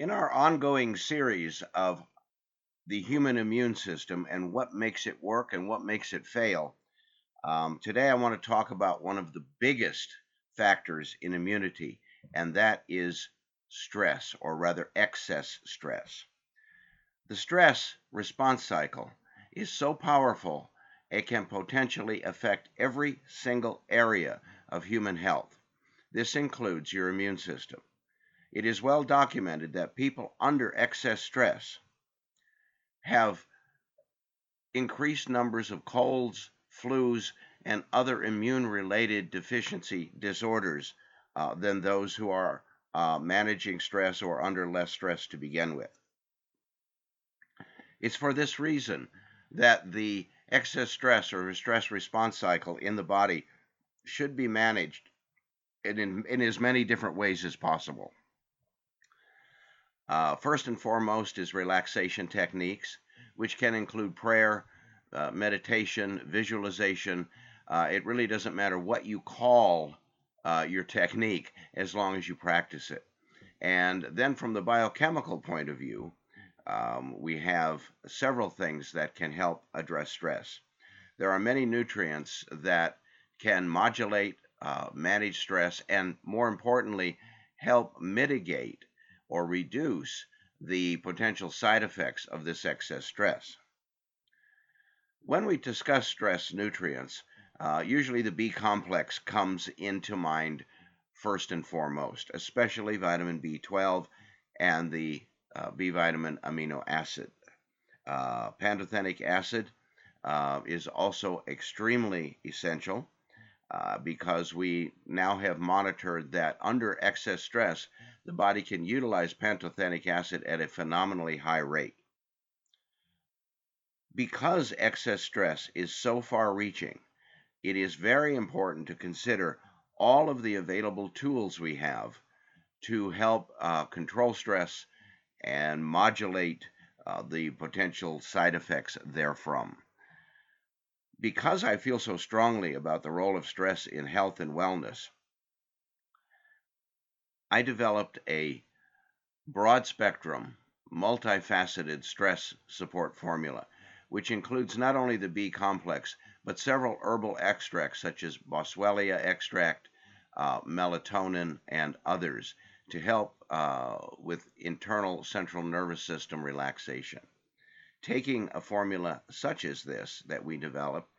In our ongoing series of the human immune system and what makes it work and what makes it fail, um, today I want to talk about one of the biggest factors in immunity, and that is stress, or rather excess stress. The stress response cycle is so powerful it can potentially affect every single area of human health. This includes your immune system. It is well documented that people under excess stress have increased numbers of colds, flus, and other immune related deficiency disorders uh, than those who are uh, managing stress or under less stress to begin with. It's for this reason that the excess stress or stress response cycle in the body should be managed in, in, in as many different ways as possible. Uh, first and foremost is relaxation techniques, which can include prayer, uh, meditation, visualization. Uh, it really doesn't matter what you call uh, your technique as long as you practice it. And then, from the biochemical point of view, um, we have several things that can help address stress. There are many nutrients that can modulate, uh, manage stress, and more importantly, help mitigate or reduce the potential side effects of this excess stress. When we discuss stress nutrients, uh, usually the B complex comes into mind first and foremost, especially vitamin B12 and the uh, B vitamin amino acid. Uh, pantothenic acid uh, is also extremely essential uh, because we now have monitored that under excess stress, the body can utilize pantothenic acid at a phenomenally high rate. Because excess stress is so far reaching, it is very important to consider all of the available tools we have to help uh, control stress and modulate uh, the potential side effects therefrom because I feel so strongly about the role of stress in health and wellness, I developed a broad spectrum, multifaceted stress support formula, which includes not only the B complex, but several herbal extracts such as Boswellia extract, uh, melatonin, and others to help uh, with internal central nervous system relaxation. Taking a formula such as this that we develop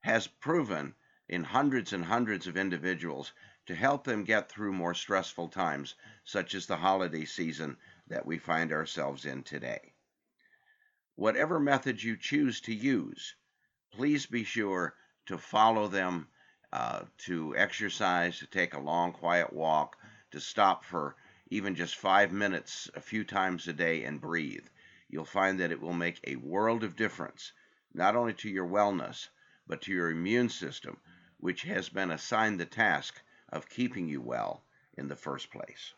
has proven in hundreds and hundreds of individuals to help them get through more stressful times, such as the holiday season that we find ourselves in today. Whatever method you choose to use, please be sure to follow them, uh, to exercise, to take a long, quiet walk, to stop for even just five minutes a few times a day and breathe you'll find that it will make a world of difference, not only to your wellness, but to your immune system, which has been assigned the task of keeping you well in the first place.